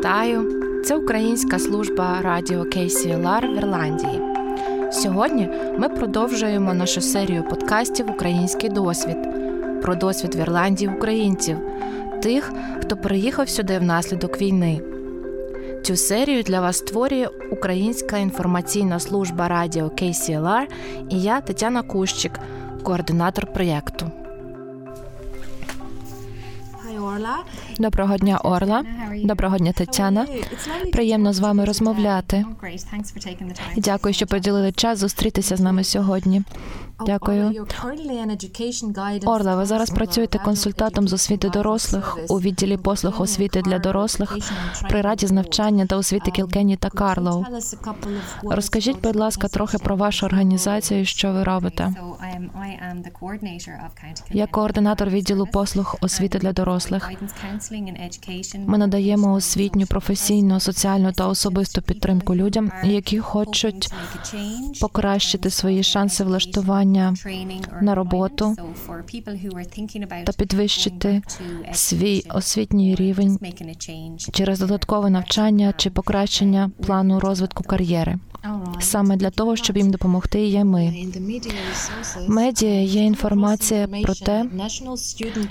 Вітаю! Це українська служба радіо KCLR в Ірландії. Сьогодні ми продовжуємо нашу серію подкастів Український досвід про досвід в Ірландії українців, тих, хто переїхав сюди внаслідок війни. Цю серію для вас створює Українська інформаційна служба радіо KCLR і я Тетяна Кущик, координатор проєкту. Доброго дня, Орла. Доброго дня, Тетяна. Приємно з вами розмовляти. Дякую, що приділили час зустрітися з нами сьогодні. Дякую. Орла, ви зараз працюєте консультантом з освіти дорослих у відділі послуг освіти для дорослих при раді з навчання та освіти Кілкені та Карлоу. Розкажіть, будь ласка, трохи про вашу організацію, що ви робите. Я координатор відділу послуг освіти для дорослих. Ми надаємо освітню, професійну, соціальну та особисту підтримку людям, які хочуть покращити свої шанси влаштування на роботу та підвищити свій освітній рівень через додаткове навчання чи покращення плану розвитку кар'єри. Саме для того, щоб їм допомогти, є ми. Медіа є інформація про те,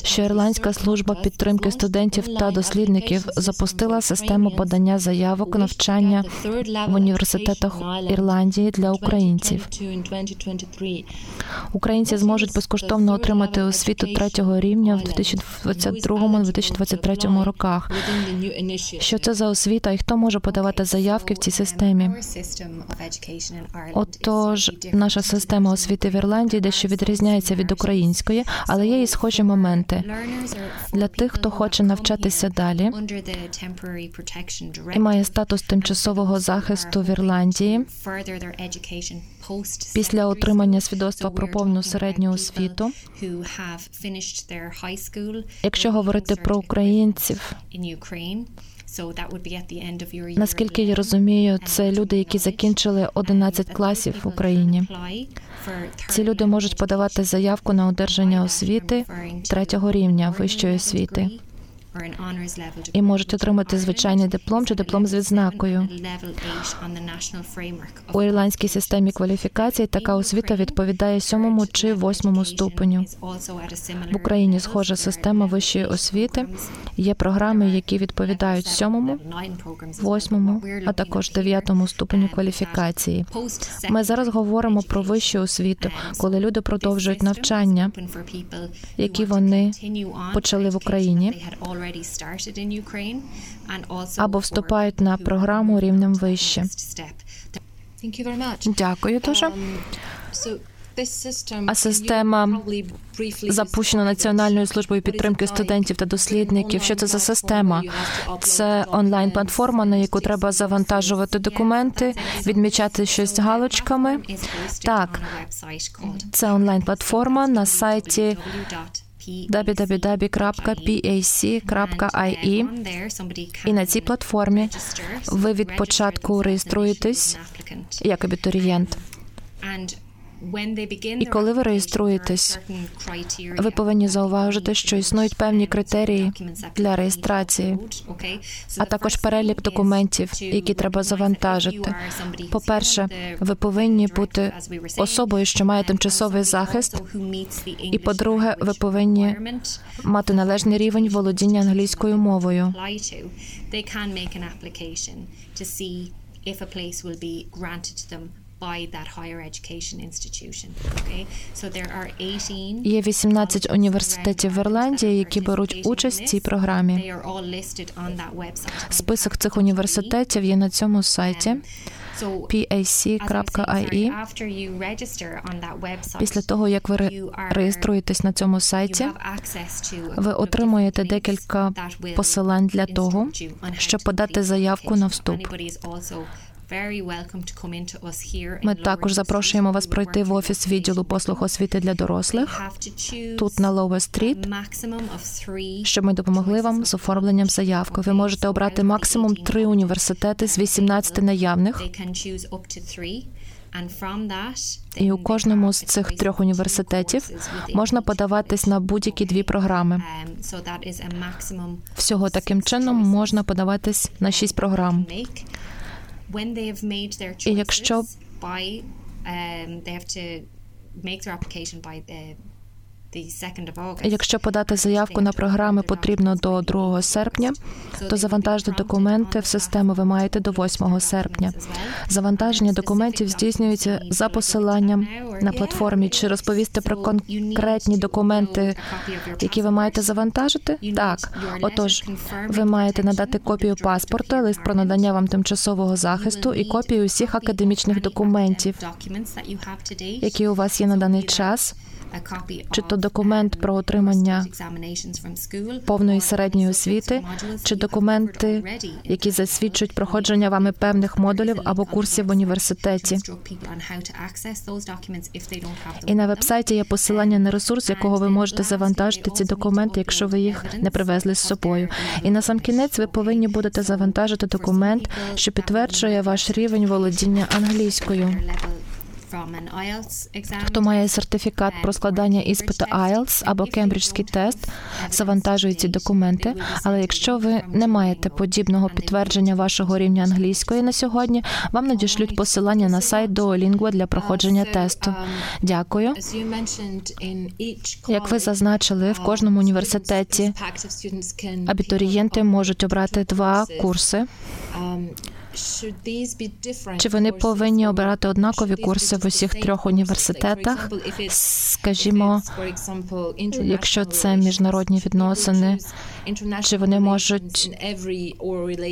що Ірландська служба підтримки студентів та дослідників запустила систему подання заявок навчання в університетах Ірландії для українців. Українці зможуть безкоштовно отримати освіту третього рівня в 2022-2023 роках. Що це за освіта і хто може подавати заявки в цій системі? Отож, наша система освіти в Ірландії дещо відрізняється від української, але є і схожі моменти для тих, хто хоче навчатися далі і має статус тимчасового захисту в Ірландії. Після отримання свідоцтва про повну середню освіту. Якщо говорити про українців, Наскільки я розумію, це люди, які закінчили 11 класів в Україні. Ці люди можуть подавати заявку на одержання освіти третього рівня вищої освіти і можуть отримати звичайний диплом чи диплом з відзнакою. У ірландській системі кваліфікації така освіта відповідає сьомому чи восьмому ступеню. В Україні схожа система вищої освіти. Є програми, які відповідають сьомому, восьмому, а також дев'ятому ступеню кваліфікації. Ми зараз говоримо про вищу освіту, коли люди продовжують навчання, які вони почали в Україні або вступають на програму рівнем вище. Дякую дуже. А система запущена Національною службою підтримки студентів та дослідників. Що це за система? Це онлайн-платформа, на яку треба завантажувати документи, відмічати щось галочками. Так, це онлайн-платформа на сайті www.pac.ie і на цій платформі ви від початку реєструєтесь як абітурієнт. І коли ви реєструєтесь, ви повинні зауважити, що існують певні критерії для реєстрації, а також перелік документів, які треба завантажити. По перше, ви повинні бути особою, що має тимчасовий захист. І по-друге, ви повинні мати належний рівень володіння англійською мовою. if a place will be granted to them Є 18 університетів в Ірландії, які беруть участь в цій програмі. Список цих університетів є на цьому сайті. pac.ie. Після того, як ви реєструєтесь на цьому сайті, ви отримуєте декілька посилань для того, щоб подати заявку на вступ. Ми також запрошуємо вас пройти в офіс відділу послуг освіти для дорослих тут на Лоуе Стріт, щоб ми допомогли вам з оформленням заявки. Ви можете обрати максимум три університети з 18 наявних. І у кожному з цих трьох університетів можна подаватись на будь-які дві програми. Всього таким чином можна подаватись на шість програм. І якщо Якщо подати заявку на програми потрібно до 2 серпня, то завантажити документи в систему ви маєте до 8 серпня. Завантаження документів здійснюється за посиланням на платформі. Чи розповісти про конкретні документи, які ви маєте завантажити? Так, отож, ви маєте надати копію паспорта, лист про надання вам тимчасового захисту і копію усіх академічних документів, які у вас є на даний час чи то документ про отримання повної середньої освіти, чи документи, які засвідчують проходження вами певних модулів або курсів в університеті. І на вебсайті є посилання на ресурс, якого ви можете завантажити ці документи, якщо ви їх не привезли з собою. І на сам кінець ви повинні будете завантажити документ, що підтверджує ваш рівень володіння англійською. Хто має сертифікат про складання іспиту IELTS або кембриджський тест, завантажує ці документи. Але якщо ви не маєте подібного підтвердження вашого рівня англійської на сьогодні, вам надішлють посилання на сайт Duolingo для проходження тесту. Дякую. Як ви зазначили, в кожному університеті абітурієнти можуть обрати два курси. Чи вони повинні обирати однакові курси в усіх трьох університетах? Скажімо, якщо це міжнародні відносини, чи вони можуть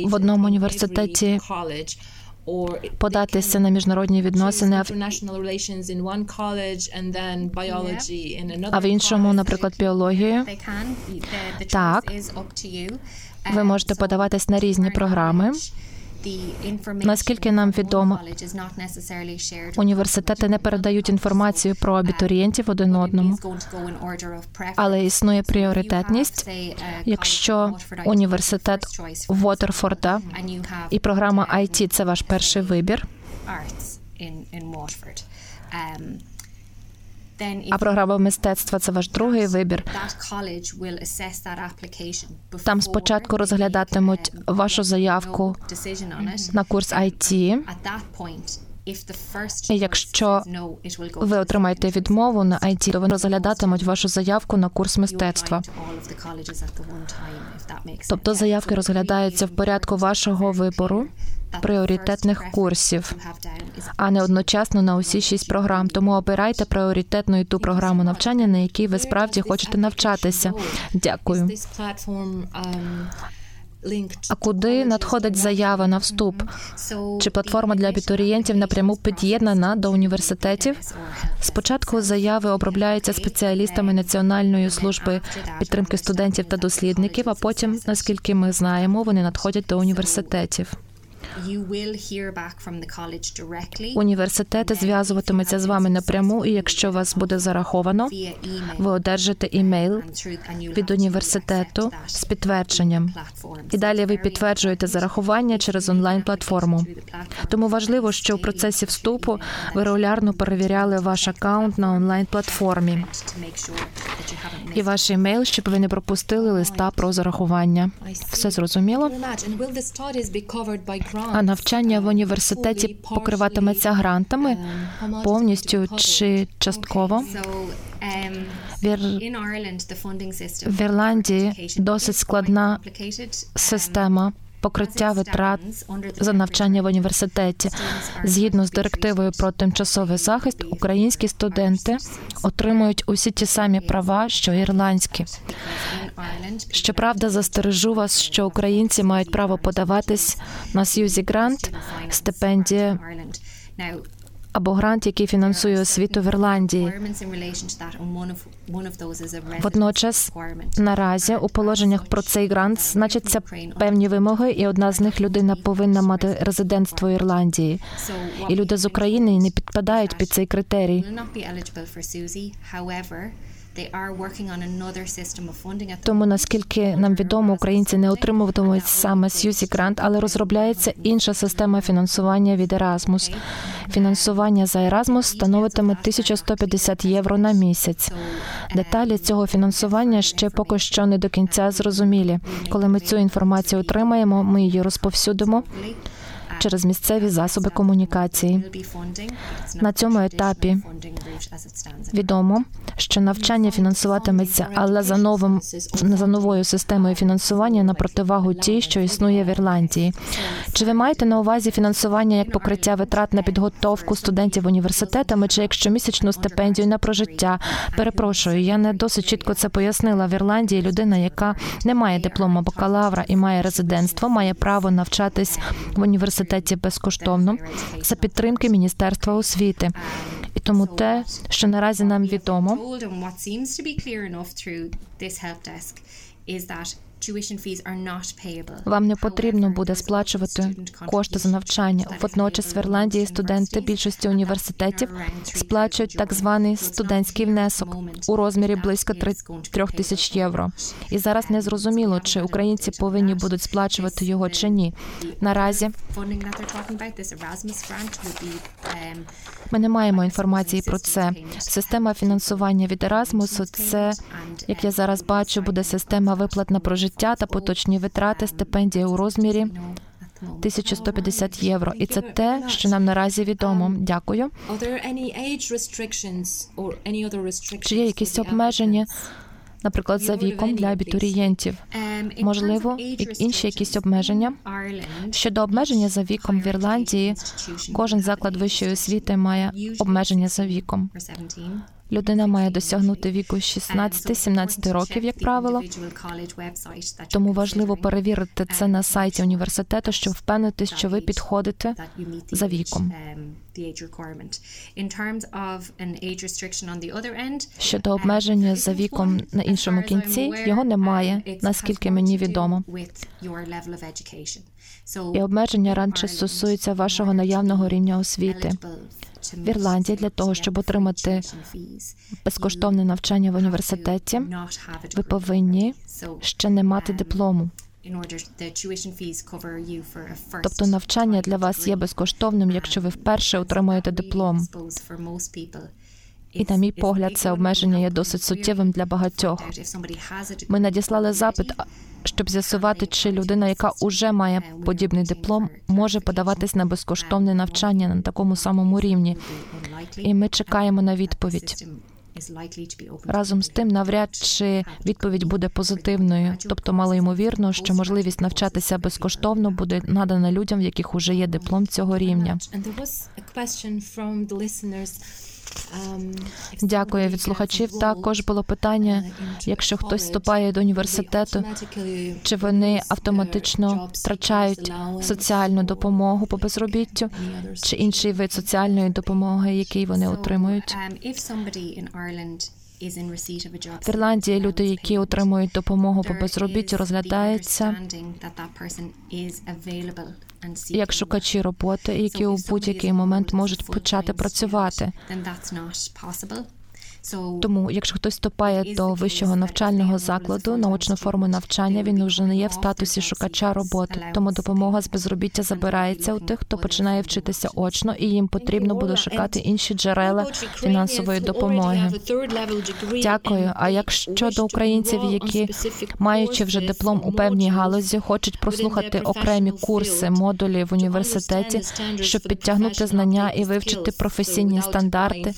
в одному університеті податися на міжнародні відносини, а в іншому, наприклад, біологію? Так. Ви можете подаватись на різні програми. Наскільки нам відомо, університети не передають інформацію про абітурієнтів один одному. але існує пріоритетність. Якщо університет Уотерфорда і програма IT – це ваш перший вибір. А програма мистецтва це ваш другий вибір. Там спочатку розглядатимуть вашу заявку на курс IT. І Якщо ви отримаєте відмову на IT, то вони розглядатимуть вашу заявку на курс мистецтва. Тобто заявки розглядаються в порядку вашого вибору пріоритетних курсів, а не одночасно на усі шість програм. Тому обирайте пріоритетну і ту програму навчання, на якій ви справді хочете навчатися. Дякую. А куди надходить заява на вступ? Чи платформа для абітурієнтів напряму під'єднана до університетів? Спочатку заяви обробляються спеціалістами Національної служби підтримки студентів та дослідників. А потім, наскільки ми знаємо, вони надходять до університетів. Університети зв'язуватимуться з вами напряму, і якщо вас буде зараховано, ви одержите імейл від університету з підтвердженням. І далі ви підтверджуєте зарахування через онлайн платформу. Тому важливо, що у процесі вступу ви регулярно перевіряли ваш аккаунт на онлайн платформі і ваш імейл, щоб ви не пропустили листа про зарахування. Все зрозуміло? А навчання в університеті покриватиметься грантами повністю чи частково? В Ірландії досить складна система покриття витрат за навчання в університеті. Згідно з директивою про тимчасовий захист, українські студенти отримують усі ті самі права, що ірландські. Щоправда, застережу вас, що українці мають право подаватись на Сьюзі Грант, стипендія або грант, який фінансує освіту в Ірландії. Водночас наразі у положеннях про цей грант значаться певні вимоги, і одна з них людина повинна мати резидентство Ірландії. І люди з України не підпадають під цей критерій. Тому, наскільки нам відомо, українці не отримуватимуть саме Сьюзі Грант, але розробляється інша система фінансування від Erasmus. Фінансування за Erasmus становитиме 1150 євро на місяць. Деталі цього фінансування ще поки що не до кінця зрозумілі. Коли ми цю інформацію отримаємо, ми її розповсюдимо через місцеві засоби комунікації. На цьому етапі відомо, що навчання фінансуватиметься, але за новим за новою системою фінансування на противагу тій, що існує в Ірландії. Чи ви маєте на увазі фінансування як покриття витрат на підготовку студентів університетами, чи як щомісячну стипендію на прожиття? Перепрошую, я не досить чітко це пояснила. В Ірландії людина, яка не має диплома бакалавра і має резидентство, має право навчатись в університеті безкоштовно за підтримки Міністерства освіти. І тому те, що наразі нам відомо, вам не потрібно буде сплачувати кошти за навчання. Водночас в Ірландії студенти більшості університетів сплачують так званий студентський внесок у розмірі близько 3 тисяч євро. І зараз не зрозуміло, чи українці повинні будуть сплачувати його чи ні. Наразі ми не маємо інформації про це. Система фінансування від Erasmus – це як я зараз бачу, буде система виплат на прожиття та поточні витрати стипендії у розмірі 1150 євро. І це те, що нам наразі відомо. Дякую. Чи є якісь обмеження? Наприклад, за віком для абітурієнтів, можливо, інші якісь обмеження щодо обмеження за віком в Ірландії. Кожен заклад вищої освіти має обмеження за віком. Людина має досягнути віку 16-17 років, як правило. Тому важливо перевірити це на сайті університету, щоб впевнитися, що ви підходите за віком. Щодо обмеження за віком на іншому кінці, його немає, наскільки мені відомо. І обмеження радше стосуються вашого наявного рівня освіти в Ірландії для того, щоб отримати безкоштовне навчання в університеті. Ви повинні ще не мати диплому. Тобто навчання для вас є безкоштовним, якщо ви вперше отримуєте диплом. І, на мій погляд, це обмеження є досить суттєвим для багатьох. Ми надіслали запит, щоб з'ясувати, чи людина, яка уже має подібний диплом, може подаватись на безкоштовне навчання на такому самому рівні. І ми чекаємо на відповідь. Разом з тим, навряд чи відповідь буде позитивною, тобто мало ймовірно, що можливість навчатися безкоштовно буде надана людям, в яких уже є диплом цього рівня. Дякую від слухачів. Також було питання: якщо хтось вступає до університету, чи вони автоматично втрачають соціальну допомогу по безробіттю, чи інший вид соціальної допомоги, який вони отримують? В Ірландії люди, які отримують допомогу по безробіттю, розглядаються як шукачі роботи, які у будь-який момент можуть почати працювати. Тому, якщо хтось вступає до вищого навчального закладу, научну форму навчання, він вже не є в статусі шукача роботи. Тому допомога з безробіття забирається у тих, хто починає вчитися очно, і їм потрібно буде шукати інші джерела фінансової допомоги. Дякую. А як щодо українців, які маючи вже диплом у певній галузі, хочуть прослухати окремі курси, модулі в університеті, щоб підтягнути знання і вивчити професійні стандарти,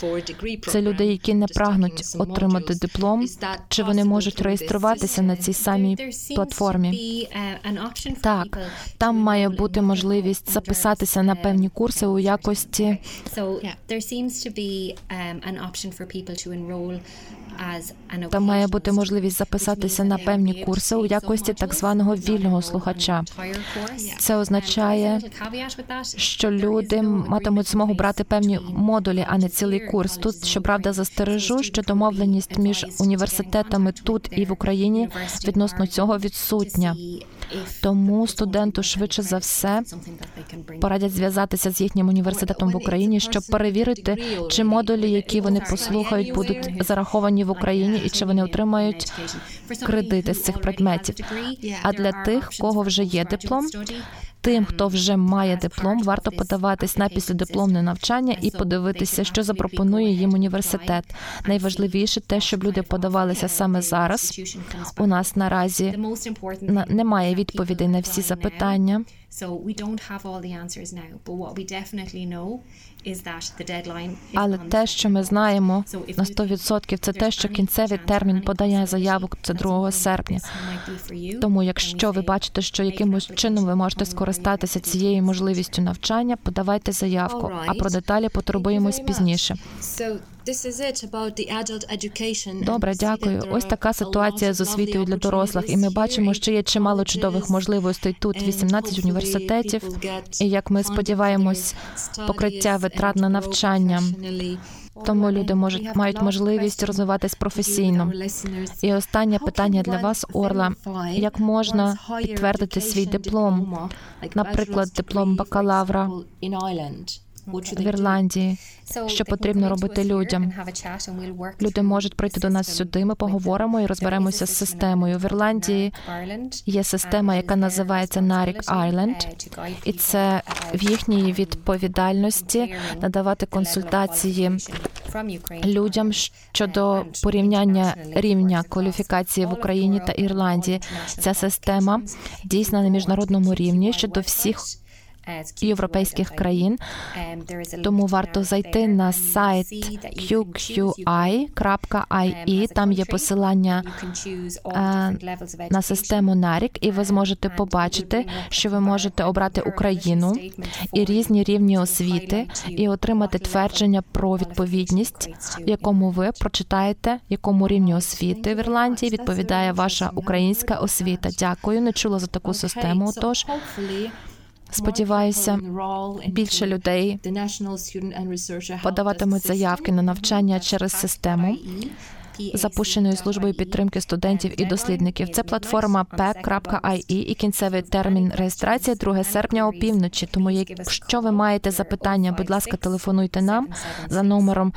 це люди, які не прагнуть отримати диплом, чи вони можуть реєструватися на цій самій платформі? Так, там має бути можливість записатися на певні курси у якості Там має бути можливість записатися на певні курси у якості так званого вільного слухача. Це означає, що люди матимуть змогу брати певні модулі, а не цілий курс. Тут щоправда застережу, що домовленість між університетами тут і в Україні відносно цього відсутня. Тому студенту швидше за все порадять зв'язатися з їхнім університетом в Україні, щоб перевірити, чи модулі, які вони послухають, будуть зараховані в Україні і чи вони отримають кредити з цих предметів. А для тих, кого вже є диплом, тим, хто вже має диплом, варто подаватись на післядипломне навчання і подивитися, що запропонує їм університет. Найважливіше те, щоб люди подавалися саме зараз. У нас наразі немає відповідей на всі запитання. Але те, що ми знаємо на 100%, це те, що кінцевий термін подання заявок це 2 серпня. Тому, якщо ви бачите, що якимось чином ви можете скористатися цією можливістю навчання, подавайте заявку. А про деталі потурбуємось пізніше. Добре, дякую. Ось така ситуація з освітою для дорослих, і ми бачимо, що є чимало чудових можливостей тут. 18 університетів. І як ми сподіваємось, покриття витрат на навчання. Тому люди можуть мають можливість розвиватись професійно. І останнє питання для вас, Орла: як можна підтвердити свій диплом, наприклад, диплом бакалавра в Ірландії, що потрібно робити людям. Люди можуть прийти до нас сюди. Ми поговоримо і розберемося з системою. В Ірландії є система, яка називається Нарік Айленд, і це в їхній відповідальності надавати консультації людям щодо порівняння рівня кваліфікації в Україні та Ірландії. Ця система дійсна на міжнародному рівні щодо всіх європейських країн. Тому варто зайти на сайт QQI.IE, Там є посилання на систему NARIC, і ви зможете побачити, що ви можете обрати Україну і різні рівні освіти, і отримати твердження про відповідність, в якому ви прочитаєте, якому рівні освіти в Ірландії відповідає ваша українська освіта. Дякую, не чула за таку систему. Тож Сподіваюся, більше людей подаватимуть заявки на навчання через систему. Запущеною службою підтримки студентів і дослідників це платформа PEC.IE і кінцевий термін реєстрації 2 серпня опівночі. Тому, якщо ви маєте запитання, будь ласка, телефонуйте нам за номером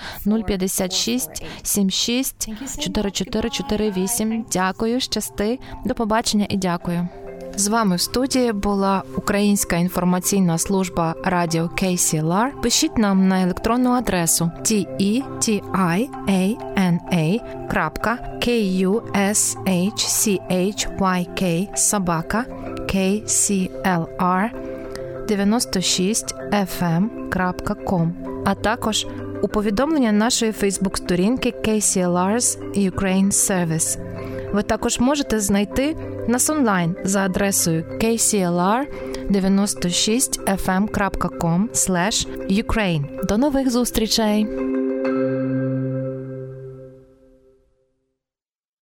056 76 4448. Дякую, щасти, до побачення і дякую. З вами в студії була Українська інформаційна служба радіо KCLR. Пишіть нам на електронну адресу tetina.kushchyk собака kclr 96 fm.com а також у повідомлення нашої Фейсбук-сторінки KCLR's Ukraine Service. Ви також можете знайти нас онлайн за адресою kclr96fm.com Ukraine. До нових зустрічей!